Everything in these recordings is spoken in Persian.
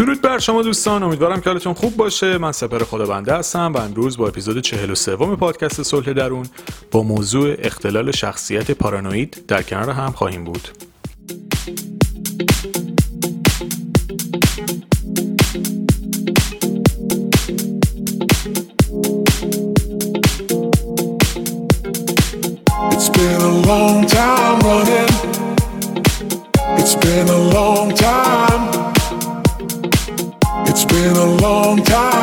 درود بر شما دوستان امیدوارم که حالتون خوب باشه. من سپر خدا بنده هستم و امروز با اپیزود 43 پادکست صلح درون با موضوع اختلال شخصیت پارانوید در کنار هم خواهیم بود.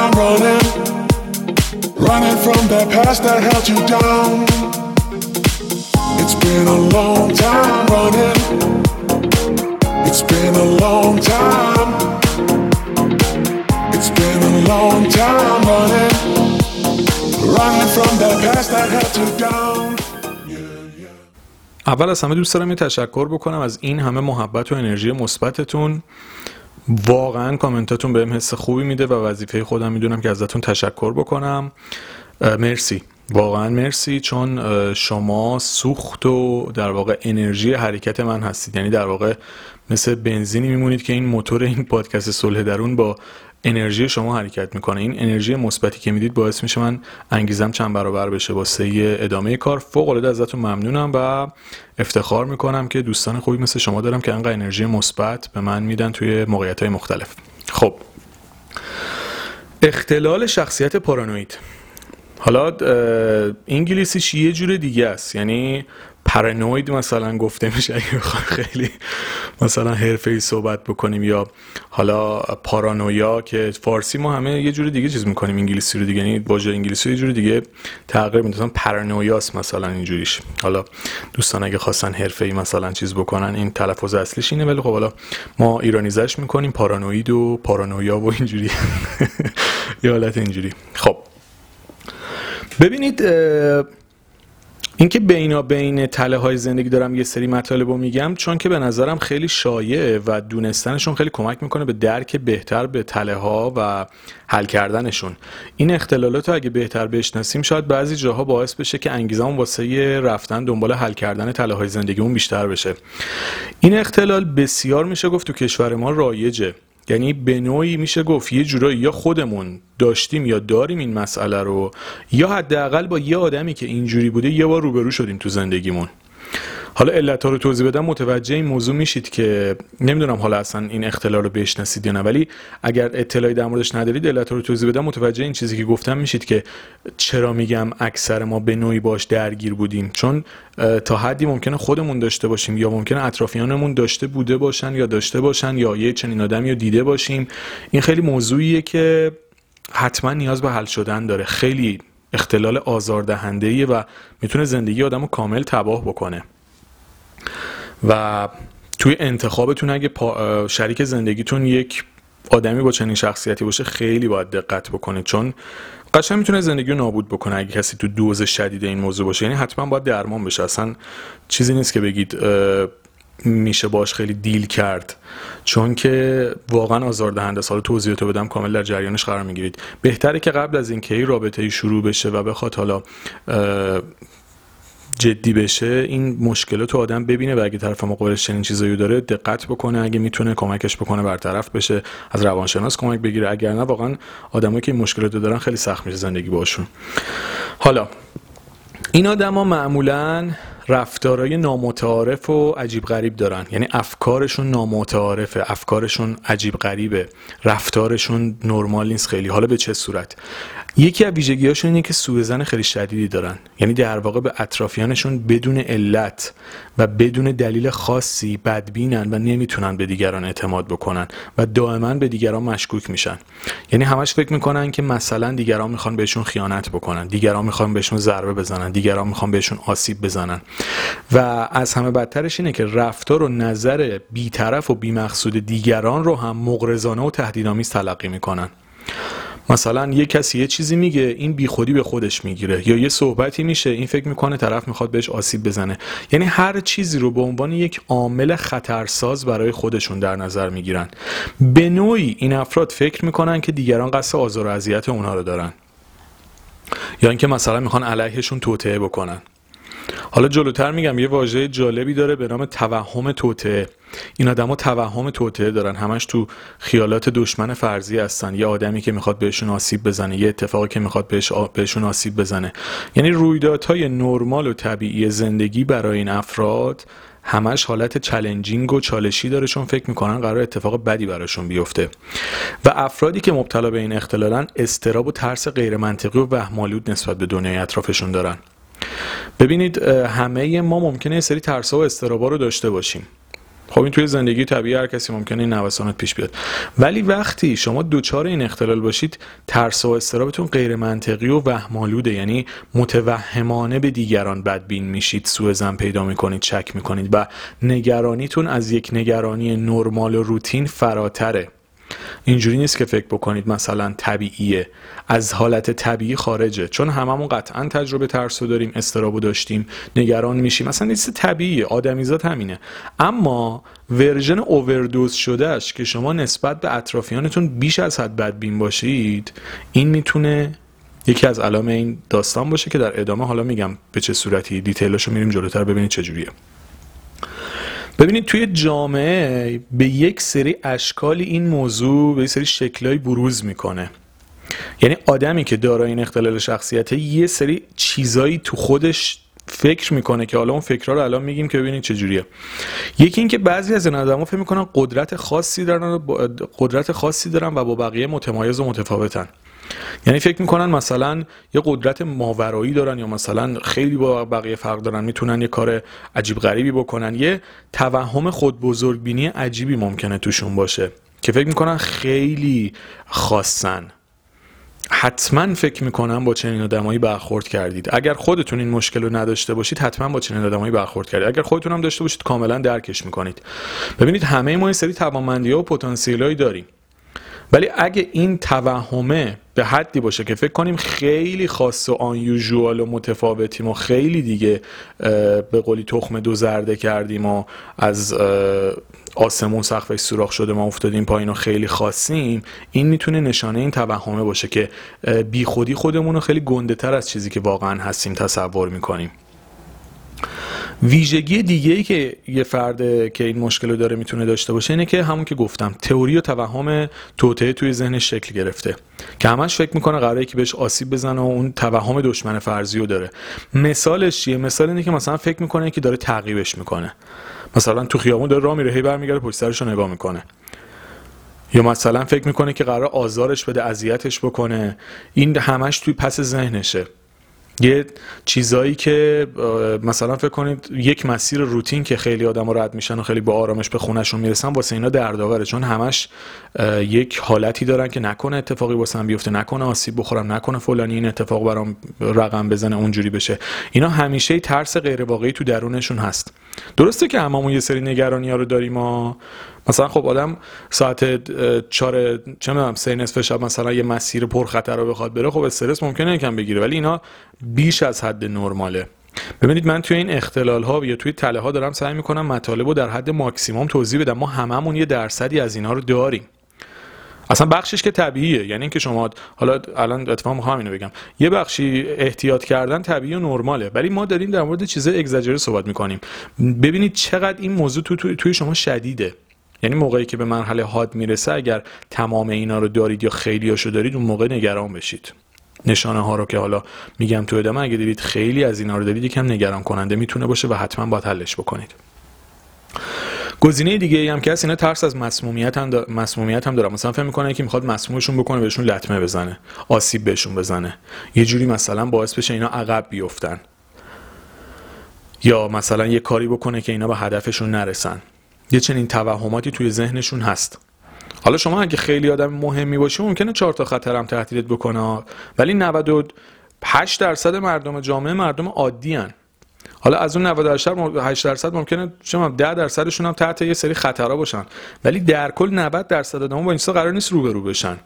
Time running. Running from that past that held you down. It's been a long time running. It's been a long time. It's been a long time running. Running from that past that held you down. اول از همه دوست دارم یه تشکر بکنم از این همه محبت و انرژی مثبتتون واقعا کامنتاتون بهم حس خوبی میده و وظیفه خودم می‌دونم که ازتون تشکر بکنم. مرسی. واقعا مرسی چون شما سوخت و در واقع انرژی حرکت من هستید. یعنی در واقع مثل بنزینی میمونید که این موتور این پادکست صلح درون با انرژی شما حرکت می‌کنه. این انرژی مثبتی که می‌دید باعث میشه من انگیزم چند برابر بشه. واسه ادامه کار. فوق العاده ازتون ممنونم و افتخار می‌کنم که دوستان خوبی مثل شما دارم که انقدر انرژی مثبت به من میدن توی موقعیت های مختلف. خب. اختلال شخصیت پارانوید. حالا انگلیسیش یه جور دیگه است. یعنی پرانوید مثلا گفته میشه اگه خیلی مثلا حرفه صحبت بکنیم یا حالا پارانویا که فارسی ما همه یه جور دیگه چیز می‌کنیم انگلیسی رو دیگه یعنی واژه انگلیسی رو یه جور دیگه تغییر میدن پرانویاس مثلا اینجوریش. حالا دوستان اگه خواستن حرفه ای مثلا چیز بکنن این تلفظ اصلیش اینه ولی خب حالا ما ایرانیزش می‌کنیم پارانوید و پارانویا و اینجوری. یه حالت اینجوری. خب. ببینید اینکه بینا بین تله های زندگی دارم یه سری مطالب رو میگم چون که به نظرم خیلی شایعه و دونستنشون خیلی کمک می‌کنه به درک بهتر به تله ها و حل کردنشون. این اختلالات رو اگه بهتر بشناسیم شاید بعضی جاها باعث بشه که انگیزمون واسه رفتن دنبال حل کردن تله های زندگیمون بیشتر بشه. این اختلال بسیار میشه گفت تو کشور ما رایجه. یعنی به نوعی میشه گفت یه جورایی یا خودمون داشتیم یا داریم این مسئله رو یا حداقل با یه آدمی که اینجوری بوده یه بار روبرو شدیم تو زندگیمون. حالا علت ها رو توضیح بدم. متوجه این موضوع میشید که نمی‌دونم حالا اصلا این اختلال رو بشناسید یا نه ولی اگر اطلاعی در موردش ندارید علت رو توضیح بدم. متوجه این چیزی که گفتم میشید که چرا میگم اکثر ما به نوعی باش درگیر بودیم. چون تا حدی ممکنه خودمون داشته باشیم یا ممکنه اطرافیانمون داشته بوده باشن یا داشته باشن یا یه چنین آدمی رو دیده باشیم. این خیلی موضوعیه که حتما نیاز به حل شدن داره. خیلی اختلال آزاردهنده و می‌تونه زندگی آدم رو کامل تباه بکنه. و توی انتخابتون اگه شریک زندگیتون یک آدمی با چنین شخصیتی باشه خیلی باید دقت بکنید چون قشنگ می‌تونه زندگی رو نابود بکنه اگه کسی تو دوز شدید این موضوع باشه. یعنی حتما باید درمان بشه. اصلا چیزی نیست که بگید میشه باش خیلی دیل کرد. چون که واقعا آزاردهنده سال توضیحاتو بدم کامل در جریانش قرار می‌گیرید. بهتره که قبل از اینکه این رابطه شروع بشه و بخواد حالا جدی بشه این مشکلات رو آدم ببینه و اگه طرف مقابلش چنین چیزایی داره دقت بکنه اگه می‌تونه کمکش بکنه برطرف بشه از روانشناس کمک بگیره. اگر نه واقعا آدمایی که این مشکلات دارن خیلی سخت میشه زندگی باشون. حالا این آدما معمولا رفتارهای نامتعارف و عجیب غریب دارن. یعنی افکارشون نامتعارفه افکارشون عجیب غریبه رفتارشون نرمال نیست خیلی. حالا به چه صورت؟ یکی از ویژگیهاشون اینه که سوء خیلی شدیدی دارن. یعنی در واقع به اطرافیانشون بدون علت و بدون دلیل خاصی بدبینن و نمی‌تونن به دیگران اعتماد بکنن و دائما به دیگران مشکوک میشن. یعنی همش فکر می‌کنن که مثلا دیگران می‌خوان بهشون خیانت بکنن دیگران می‌خوان بهشون ضربه بزنن دیگران می‌خوان بهشون آسیب بزنن. و از همه بدترش اینه که رفتار و نظر بیطرف و بیمقصود دیگران رو هم مغرضانه و تهدیدآمیز تلقی می‌کنن. مثلا یه کسی یه چیزی میگه این بیخودی به خودش می‌گیره. یا یه صحبتی میشه این فکر می‌کنه طرف می‌خواد بهش آسیب بزنه. یعنی هر چیزی رو به عنوان یک عامل خطرساز برای خودشون در نظر می‌گیرن. به نوعی این افراد فکر می‌کنن که دیگران قصد آزار و اذیت اونها رو دارن. یا اینکه مثلا می‌خوان علیهشون توطئه بکنن. حالا جلوتر میگم یه واژه جالبی داره به نام توهم توطعه این آدما توهم توطعه دارن. همش تو خیالات دشمن فرضی هستن. یه آدمی که می‌خواد بهشون آسیب بزنه یه اتفاقی که می‌خواد بهش بهشون آسیب بزنه. یعنی رویدادهای نرمال و طبیعی زندگی برای این افراد همش حالت چلنجینگ و چالشی داره چون فکر می‌کنن قرار اتفاق بدی براشون بیفته. و افرادی که مبتلا به این اختلالن استراب و ترس غیر منطقی و وهمالود نسبت به دنیای اطرافشون دارن. ببینید همه ما ممکنه یه سری ترس و استرابا رو داشته باشیم. خب این توی زندگی طبیعی هر کسی ممکنه این نوسانات پیش بیاد. ولی وقتی شما دوچار این اختلال باشید ترس و استرابتون غیر منطقی و وهمالوده یعنی متوهمانه به دیگران بدبین میشید سوء زن پیدا می‌کنید شک می‌کنید و نگرانیتون از یک نگرانی نرمال و روتین فراتره. اینجوری نیست که فکر بکنید مثلا طبیعیه. از حالت طبیعی خارجه. چون هممون قطعا تجربه ترسو داریم استرابو داشتیم نگران میشیم. مثلا نیست طبیعیه. آدمیزاد همینه. اما ورژن اووردوز شدهش که شما نسبت به اطرافیانتون بیش از حد بدبین باشید این می‌تونه یکی از علامه این داستان باشه که در ادامه حالا میگم به چه صورتی دیتیلاشو میریم جلوتر ببینید چجوریه ببینید توی جامعه به یک سری اشکال این موضوع به یک سری شکلهای بروز می‌کنه. یعنی آدمی که دارای این اختلال شخصیت یه سری چیزایی تو خودش فکر می‌کنه که حالا اون فکرها رو الان میگیم که ببینید چجوریه. یکی اینکه بعضی از این آدما فکر می‌کنن قدرت خاصی دارن قدرت خاصی دارن و با بقیه متمایز و متفاوتن. یعنی فکر می‌کنن مثلا یه قدرت ماورایی دارن یا مثلا خیلی با بقیه فرق دارن می‌تونن یه کار عجیب غریبی بکنن. یه توهم خود بزرگبینی عجیبی ممکنه توشون باشه که فکر می‌کنن خیلی خاصن. حتما فکر می‌کنم با چنین آدمایی برخورد کردید. اگر خودتون این مشکل رو نداشته باشید حتما با چنین آدمایی برخورد کردید. اگر خودتون هم داشته باشید کاملا درکش می‌کنید. ببینید همه ما این سری توانمندی ها و پتانسیل داریم. ولی اگه این توهمه به حدی باشه که فکر کنیم خیلی خاص و آن و متفاوتیم و خیلی دیگه به قولی تخم دو زرده کردیم و از آسمون سقفش سوراخ شده ما افتادیم پایین و خیلی خاصیم این می‌تونه نشانه این توهمه باشه که بی خودی خودمون رو خیلی گنده تر از چیزی که واقعا هستیم تصور می‌کنیم. ویژگی دیگه ای که یه فرد که این مشکل رو داره می‌تونه داشته باشه اینه که همون که گفتم تئوری و توهم توطعه توی ذهنش شکل گرفته که همش فکر می‌کنه قراره که بهش آسیب بزنه و اون توهم دشمن فرضی رو داره. مثالش چیه؟ مثال اینه که مثلا فکر می‌کنه که داره تعقیبش می‌کنه. مثلا تو خیابون داره راه میره هی برمیگرده پشت سرش رو نگاه می‌کنه. یا مثلا فکر می‌کنه که قرار آزارش بده اذیتش بکنه. این همش توی پس ذهنشه. یه چیزایی که مثلا فکر کنید یک مسیر روتین که خیلی آدم رد میشن و خیلی با آرامش به خونشون می‌رسن واسه اینا دردآوره. چون همش یک حالتی دارن که نکنه اتفاقی واسه بیفته نکنه آسیب بخورم نکنه فلانی این اتفاق برام رقم بزنه اونجوری بشه. اینا همیشه ترس غیر واقعی تو درونشون هست. درسته که هممون یه سری نگرانی ها رو داریم ما. مثلا خب آدم ساعت چهار چه می‌دونم سه نصف شب مثلا یه مسیر پرخطر رو بخواد بره خب استرس ممکنه یکم بگیره ولی اینا بیش از حد نرماله. ببینید من توی این اختلال ها یا توی تله ها دارم سعی می‌کنم مطالب رو در حد ماکسیموم توضیح بدم. ما هممون یه درصدی از اینا رو داریم. اصلا بخشش که طبیعیه. یعنی اینکه شما حالا الان اتفاقا می‌خوام اینو بگم. یه بخشی احتیاط کردن طبیعی و نرماله ولی ما داریم در مورد چیزای اگزاجره صحبت می‌کنیم. ببینید چقدر این موضوع تو توی شما شدیده. یعنی موقعی که به مرحله حاد می‌رسه اگر تمام اینا رو دارید یا خیلی هاشو دارید اون موقع نگران بشید. نشانه ها رو که حالا میگم تو ادامه اگه دیدید خیلی از اینا رو دارید یکم نگران کننده می‌تونه باشه و حتما باید حلش بکنید. گزینه دیگه هم که هست اینا ترس از مسمومیت هم, مسمومیت هم دارن مثلا فکر می‌کنه که می‌خواد مسمومشون بکنه بهشون لطمه بزنه آسیب بهشون بزنه. یه جوری مثلا باعث بشه اینا عقب بیفتن. یا مثلا یه کاری بکنه که اینا به هدفشون نرسن. یه چنین توهماتی توی ذهنشون هست. حالا شما اگه خیلی آدم مهمی باشی ممکنه چهار تا خطرم تهدیدت بکنه. ولی 98 درصد مردم جامعه مردم عادی هن. حالا از اون 98 درصد ممکنه شما 10 درصدشون هم تحت یه سری خطرها باشن. ولی در کل 90 درصد آدم با این قرار نیست روبرو بشن.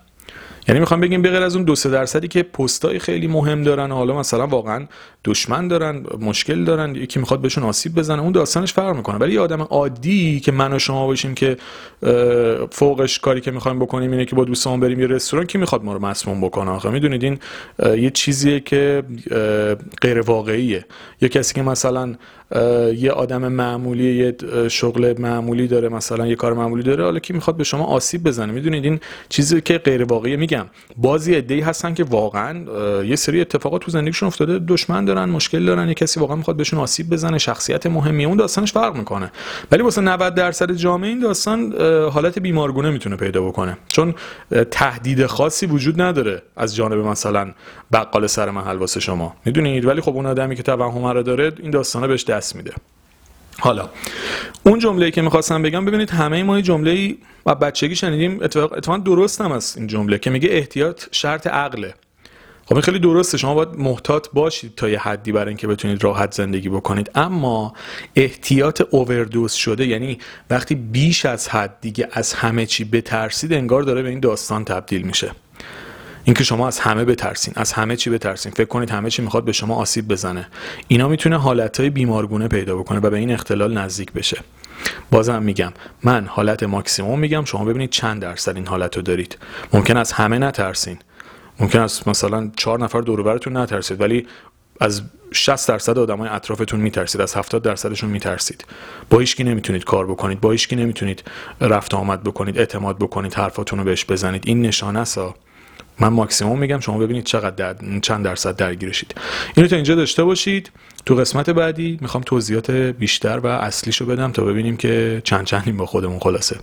یعنی می‌خوام بگیم بغیر از اون دو سه درصدی که پستای خیلی مهم دارن حالا مثلا واقعا دشمن دارن مشکل دارن یکی می‌خواد بهشون آسیب بزنه اون داستانش فرق می‌کنه. ولی یه آدم عادی که من و شما باشیم که فوقش کاری که می‌خوایم بکنیم اینه که با دوستان بریم یه رستوران کی می‌خواد ما رو مسموم بکنه؟ آخه می‌دونید این یه چیزیه که غیر واقعیه یه کسی که مثلا یه آدم معمولی یه شغل معمولی داره مثلا یه کار معمولی داره حالا کی می‌خواد به شما آسیب بزنه؟ می‌دونید این چیزی که غیر واقعی میگم. بازی عده‌ای هستن که واقعا یه سری اتفاقات تو زندگیشون افتاده دشمن دارن مشکل دارن یه کسی واقعا می‌خواد بهشون آسیب بزنه شخصیت مهمی اون داستانش فرق می‌کنه. ولی واسه 90 درصد جامعه این داستان حالت بیمارگونه می‌تونه پیدا بکنه. چون تهدید خاصی وجود نداره از جانب مثلا بقال سر محل واسه شما. می‌دونید؟ ولی خب اون آدمی که توهم داره این داستانه بهش دست میده. حالا اون جمله که می‌خواستم بگم ببینید همه ما یه جمله و بچگی شنیدیم اتفاقا درست هم است این جمله که میگه احتیاط شرط عقله. خب این خیلی درسته شما باید محتاط باشید تا یه حدی برای اینکه بتونید راحت زندگی بکنید. اما احتیاط اووردوز شده یعنی وقتی بیش از حد دیگه از همه چی بترسید انگار داره به این داستان تبدیل میشه. اینکه شما از همه بترسین از همه چی بترسین. فکر کنید همه چی می‌خواد به شما آسیب بزنه. اینا می‌تونه حالتهای بیمارگونه پیدا بکنه و به این اختلال نزدیک بشه. بازم میگم من حالت ماکسیموم میگم شما ببینید چند درصد این حالت رو دارید. ممکن از همه نترسین. ممکن است مثلا چهار نفر دور براتون نترسید ولی از 60 درصد آدمای اطرافتون میترسید از 70 درصدشون میترسید. با هیچکی نمی‌تونید کار بکنید با هیچکی نمی‌تونید رفت آمد بکنید اعتماد بکنید حرفاتون رو بهش بزنید. این نشانه است. من ماکسیموم میگم شما ببینید چقدر در... چند درصد درگیرشید. اینو تا اینجا داشته باشید. تو قسمت بعدی می‌خوام توضیحات بیشتر و اصلیشو بدم تا ببینیم که چند چندیم با خودمون خلاصه.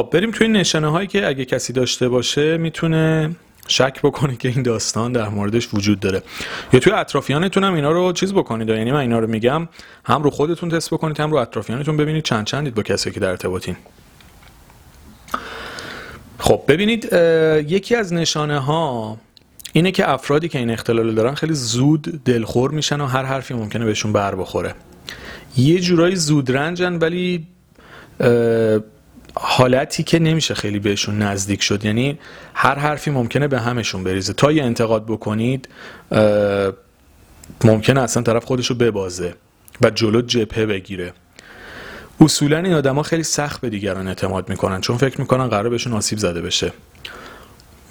بریم توی نشانه هایی که اگه کسی داشته باشه می‌تونه شک بکنه که این داستان در موردش وجود داره. یا توی اطرافیانتون هم اینا رو چیز بکنید. یعنی من اینا رو میگم هم رو خودتون تست بکنید هم رو اطرافیانتون ببینید چند چندید با کسی که در ارتباطین. خب ببینید یکی از نشانه ها اینه که افرادی که این اختلال دارن خیلی زود دلخور میشن و هر حرفی ممکنه بهشون بر بخوره یه جورایی زود رنجن ولی حالتی که نمیشه خیلی بهشون نزدیک شد. یعنی هر حرفی ممکنه به همشون بریزه. تا یه انتقاد بکنید ممکنه اصلا طرف خودشو ببازه و جلو جبهه بگیره. اصولا این آدما خیلی سخت به دیگران اعتماد می‌کنن چون فکر می‌کنن قرار بهشون آسیب زده بشه.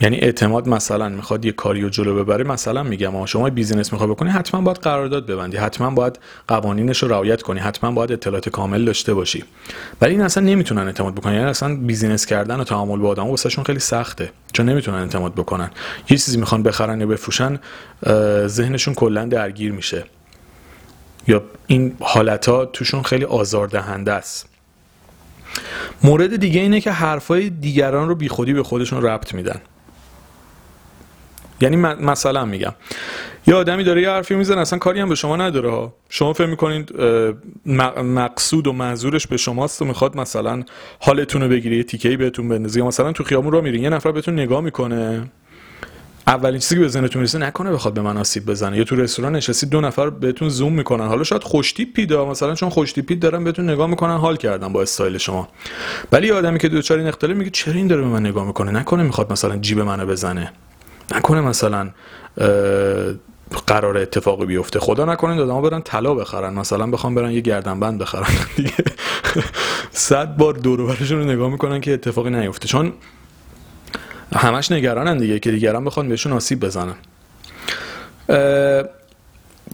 یعنی اعتماد مثلا می‌خواد یه کاری رو جلو ببره مثلا میگم شما بیزینس می‌خواد بکنی حتما باید قرارداد ببندی حتما باید قوانینش رو رعایت کنی حتما باید اطلاعات کامل داشته باشی. ولی این اصلا نمی‌تونن اعتماد بکنن یعنی اصلا بیزینس کردن و تعامل با آدم واسهشون خیلی سخته چون نمی‌تونن اعتماد بکنن. یه چیزی می‌خوان بخرن یا بفروشن ذهنشون کلا درگیر میشه. یا این حالت توشون خیلی آزاردهنده است. مورد دیگه اینه که حرفای دیگران رو بیخودی به خودشون ربط میدن. یعنی مثلا میگم. یه آدمی داره یه حرفی می‌زنه اصلا کاری هم به شما نداره شما فکر می‌کنید مقصود و منظورش به شماست و می‌خواد مثلا حالتون رو بگیره یه تیکهی بهتون بندازه مثلا تو خیابون رو میرین یه نفر بهتون نگاه می‌کنه. اولین چیزی که به ذهنتون می‌رسه نکنه بخواد به من آسیب بزنه. یا تو رستوران نشستید دو نفر بهتون زوم می‌کنن. حالا شاید خوشتیپی دا مثلا چون خوشتیپی دارن بهتون نگاه می‌کنن حال کردن با استایل شما. ولی آدمی که دوچار این اختلاف میگه چرا این داره به من نگاه می‌کنه؟ نکنه می‌خواد مثلا جیب منو بزنه. نکنه مثلا قرار اتفاقی بیفته. خدا نکنه دادم برن طلا بخرن. مثلا بخوام برن یه گردنبند بخرن. دیگه صد بار دور برشون رو نگاه می‌کنن که اتفاقی نیفته. چون همش نگرانن دیگه که دیگران بخوان بهشون آسیب بزنن.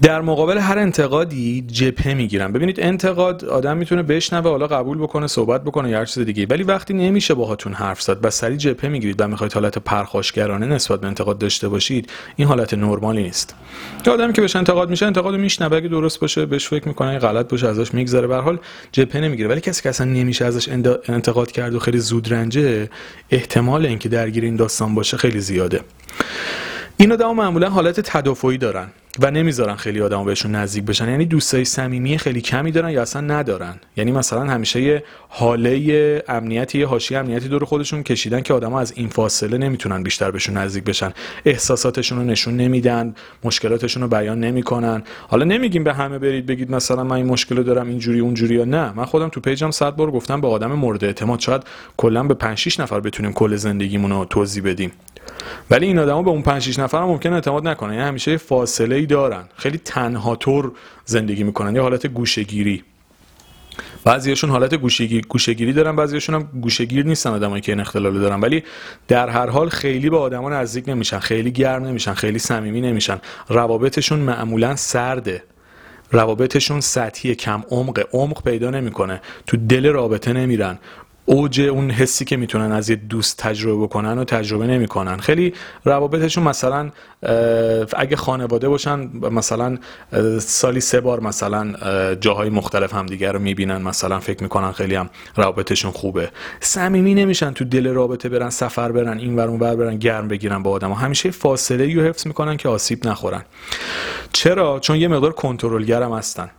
در مقابل هر انتقادی جبهه می‌گیرن. ببینید انتقاد آدم می‌تونه بشنوه حالا قبول بکنه صحبت بکنه یا هر چیز دیگه. ولی وقتی نمیشه باهاتون حرف زد و سری جبهه می‌گیرید و می‌خواید حالت پرخاشگرانه نسبت به انتقاد داشته باشید این حالت نرمالی نیست. که آدمی که بهش انتقاد میشه انتقاد میشنوه. اگه درست باشه بهش فکر می‌کنه غلط باشه ازش میگذره. به حال جبهه نمی‌گیره. ولی کسی که اصلا نمیشه ازش انتقاد کرد و خیلی زود رنجه احتمال اینکه درگیر این داستان باشه خیلی زیاده. این آدم معمولا حالت تدافعی دارن. و نمی‌ذارن خیلی آدم بهشون نزدیک بشن. یعنی دوستای صمیمی خیلی کمی دارن یا اصلا ندارن. یعنی مثلا همیشه یه حاله امنیتی یه حاشیه امنیتی دور خودشون کشیدن که آدما از این فاصله نمی‌تونن بیشتر بهشون نزدیک بشن. احساساتشون رو نشون نمیدن مشکلاتشون رو بیان نمی‌کنن. حالا نمیگیم به همه برید بگید مثلا من این مشکل دارم اینجوری اونجوری یا نه. من خودم تو پیجم صد بار گفتم به آدم مورد اعتماد شاید کلا به 5 6 نفر بتونیم کل زندگیمون رو توضیح بدیم. ولی این آدما به اون 5 6 نفر هم ممکن اعتماد نکنن. یعنی همیشه فاصله دارن. خیلی تنها طور زندگی می‌کنن. یه حالت گوشهگیری. بعضیشون حالت گوشگیری گوشگیری دارن بعضیشون هم گوشگیر نیستن آدمایی که این اختلال دارن. ولی در هر حال خیلی به آدما نزدیک نمیشن خیلی گرم نمیشن خیلی صمیمی نمیشن. روابطشون معمولا سرده. روابطشون سطحی کم عمق. عمق پیدا نمی‌کنه. تو دل رابطه نمیرن. اوج اون حسی که می‌تونن از یه دوست تجربه بکنن و تجربه نمی‌کنن. خیلی روابطشون مثلا اگه خانواده باشن مثلا سالی سه بار مثلا جاهای مختلف همدیگه رو می‌بینن مثلا فکر می‌کنن خیلی هم روابطشون خوبه. صمیمی نمیشن تو دل رابطه برن سفر برن این ور اون برن گرم بگیرن با آدم همیشه فاصله رو حفظ می‌کنن که آسیب نخورن. چرا؟ چون یه مقدار کنترلگرم هستن.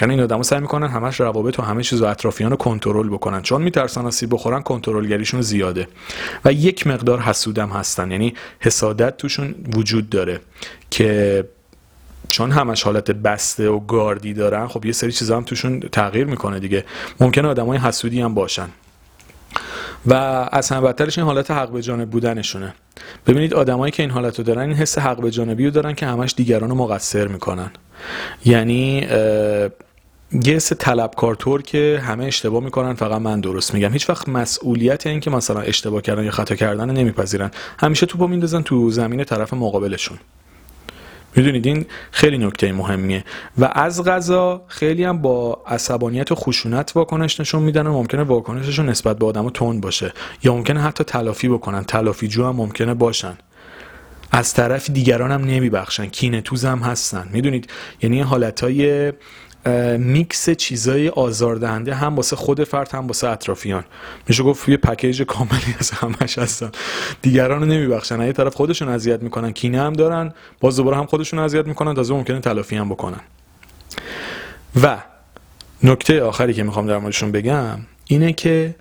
یعنی این آدمو سعی می‌کنن همش روابط و همه چیز و اطرافیان رو کنترل بکنن. چون میترسن آسیب بخورن کنترلگریشون زیاده. و یک مقدار حسودم هستن. یعنی حسادت توشون وجود داره که چون همش حالت بسته و گاردی دارن خب یه سری چیزا هم توشون تغییر می‌کنه دیگه. ممکنه آدمای حسودی هم باشن. و از هم بدترش این حالت حق به جانب بودنشونه. ببینید آدمایی که این حالت رو دارن این حس حق به جانبی رو دارن که همش دیگران رو مقصر می‌کنن. یعنی یه طلبکار طور که همه اشتباه می‌کنن فقط من درست میگم. هیچ وقت مسئولیت این که مثلا اشتباه کردن یا خطا کردن نمیپذیرن. همیشه توپو میندازن تو زمین طرف مقابلشون. می‌دونید؟ این خیلی نکته مهمیه. و از غذا خیلی هم با عصبانیت و خشونت واکنش نشون میدن و ممکنه واکنششون نسبت به آدم تند باشه. یا ممکنه حتی تلافی بکنن. تلافی جو هم ممکنه باشن. از طرف دیگران هم نمیبخشن. کینه توز هم هستن. می‌دونید؟ یعنی حالتهای میکس چیزای آزاردهنده هم واسه خود فرد هم واسه اطرافیان. میشه گفت یه پکیج کاملی از همش هستن. دیگران رو نمیبخشن. یه طرف خودشون اذیت می‌کنن کینه هم دارن باز دوباره هم خودشون اذیت می‌کنن تازه ممکنه تلافی هم بکنن. و نکته آخری که می‌خوام در موردشون بگم اینه که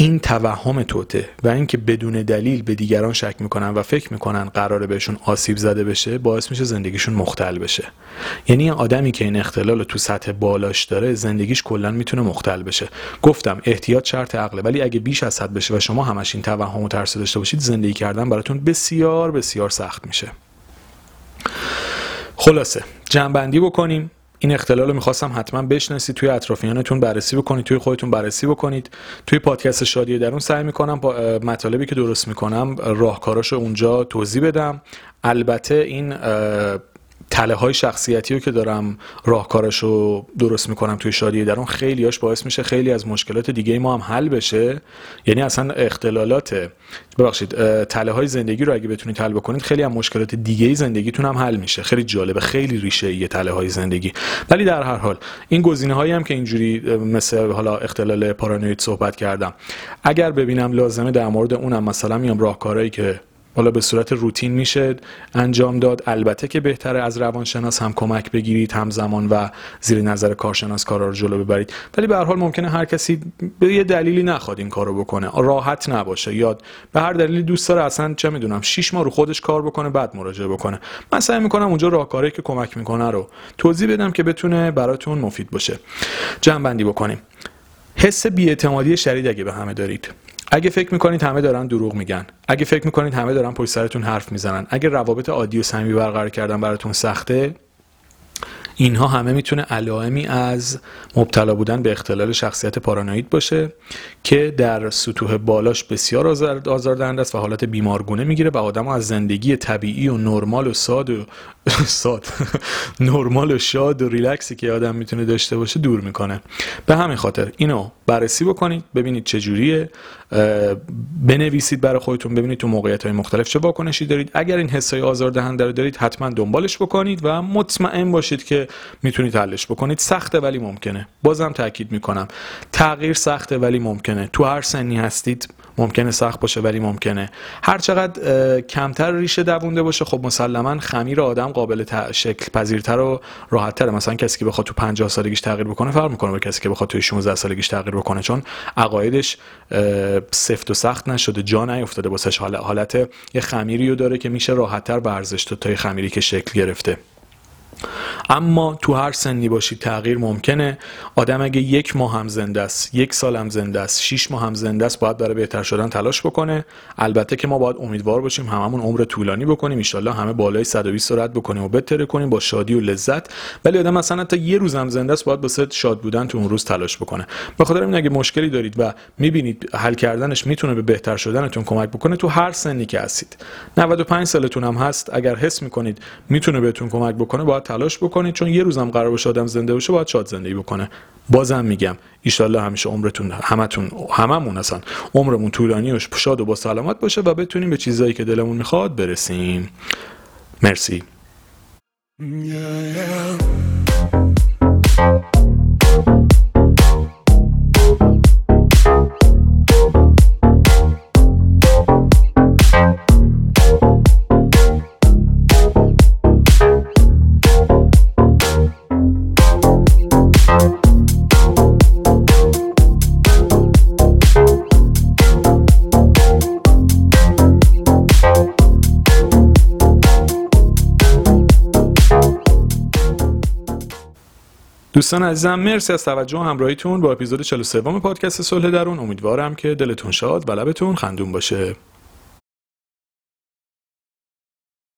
این توهم توته و اینکه بدون دلیل به دیگران شک می‌کنن و فکر می‌کنن قراره بهشون آسیب زده بشه باعث میشه زندگیشون مختل بشه. یعنی آدمی که این اختلال تو سطح بالاش داره زندگیش کلا می‌تونه مختل بشه. گفتم احتیاط شرط عقله. ولی اگه بیش از حد بشه و شما همش این توهم و ترس داشته باشید زندگی کردن براتون بسیار بسیار سخت میشه. خلاصه جنبندی بکنیم. این اختلال رو می‌خواستم حتما بشناسید توی اطرافیانتون بررسی بکنید توی خودتون بررسی بکنید. توی پادکست شادی درون سعی می‌کنم مطالبی که درست می‌کنم راهکاراش اونجا توضیح بدم. البته این تله های شخصیتی رو که دارم راهکارش رو درست می‌کنم توی شادی در اون خیلی هاش باعث میشه خیلی از مشکلات دیگه ما هم حل بشه. یعنی اصلا اختلالات ببخشید تله های زندگی رو اگه بتونید حل بکنید خیلی از مشکلات دیگه زندگیتون هم حل میشه. خیلی جالبه خیلی ریشه یه تله های زندگی. ولی در هر حال این گزینه هایی هم که اینجوری مثل حالا اختلال پارانوید صحبت کردم. اگر ببینم لازمه در مورد اونم مثلا میام راهکارهایی که حالا به صورت روتین میشه انجام داد. البته که بهتره از روانشناس هم کمک بگیرید همزمان و زیر نظر کارشناس کارا رو جلو ببرید. ولی به هر حال ممکنه هر کسی به یه دلیلی نخواد این کارو بکنه. راحت نباشه. یاد به هر دلیلی دوست داره اصلا چه می‌دونم 6 ماه رو خودش کار بکنه بعد مراجعه بکنه. من سعی می‌کنم اونجا راهکاری که کمک می‌کنه رو توضیح بدم که بتونه براتون مفید باشه. جمع بکنیم. حس بیاعتمادی شدید اگه به همه دارید. اگه فکر می‌کنید همه دارن دروغ میگن اگه فکر می‌کنید همه دارن پشت سرتون حرف می‌زنن اگه روابط عادی و صمیمی برقرار کردن براتون سخته اینها همه می‌تونه علائمی از مبتلا بودن به اختلال شخصیت پارانوید باشه که در سطوح بالاش بسیار آزاردهنده است و حالت بیمارگونه می‌گیره و آدم از زندگی طبیعی و نرمال و ساد و ساد نرمال و شاد و ریلکسی که آدم می‌تونه داشته باشه دور می‌کنه. به همین خاطر اینو بررسی بکنید ببینید چه جوریه. بنویسید برای خودتون ببینید تو موقعیت های مختلف چه واکنشی دارید. اگر این حسای آزاردهنده رو دارید حتما دنبالش بکنید و مطمئن باشید که می‌تونید حلش بکنید. سخته ولی ممکنه. بازم تاکید می‌کنم. تغییر سخته ولی ممکنه. تو هر سنی هستید ممکنه سخت باشه ولی ممکنه. هر چقدر کمتر ریشه دوونده باشه خب مسلما خمیر آدم قابل شکل پذیرتر و راحتتر مثلا کسی که بخواد تو 50 سالگیش تغییر بکنه فرق می‌کنه با کسی که بخواد تو 16 سالگیش تغییر بکنه. چون عقایدش سفت و سخت نشده جا نیافتاده واسش. حالت یه خمیری رو داره که میشه راحتتر ورزش تو تا خمیری که شکل گرفته. اما تو هر سنی باشید تغییر ممکنه. آدم اگه یک ماه هم زنده است یک سال هم زنده است شیش ماه هم زنده است باید برای بهتر شدن تلاش بکنه. البته که ما باید امیدوار باشیم هممون عمر طولانی بکنیم. ان همه بالای 120 رد بکنیم و بتره کنیم با شادی و لذت. ولی آدم مثلا تا یه روز هم زنده است باید واسه شاد بودن تو اون روز تلاش بکنه. به خاطر این اگه مشکلی دارید و می‌بینید حل کردنش می‌تونه به بهتر شدنتون کمک بکنه تو هر سنی که هستید. 95 سالتون هم هست اگر حس می‌کنید می‌تونه بهتون کمک بکنه باید تلاش بکنید چون یه روزم قرار باشه آدم زنده باشه باید شاد زندگی بکنه. بازم میگم ایشالله همیشه عمرتون همتون هممون اصلا عمرمون طولانی و شاد و با سلامت باشه و بتونیم به چیزایی که دلمون می‌خواد برسیم. مرسی. دوستان عزیزم مرسی از توجه و همراهیتون با اپیزود 43 پادکست صلح درون. امیدوارم که دلتون شاد و لبتون خندون باشه.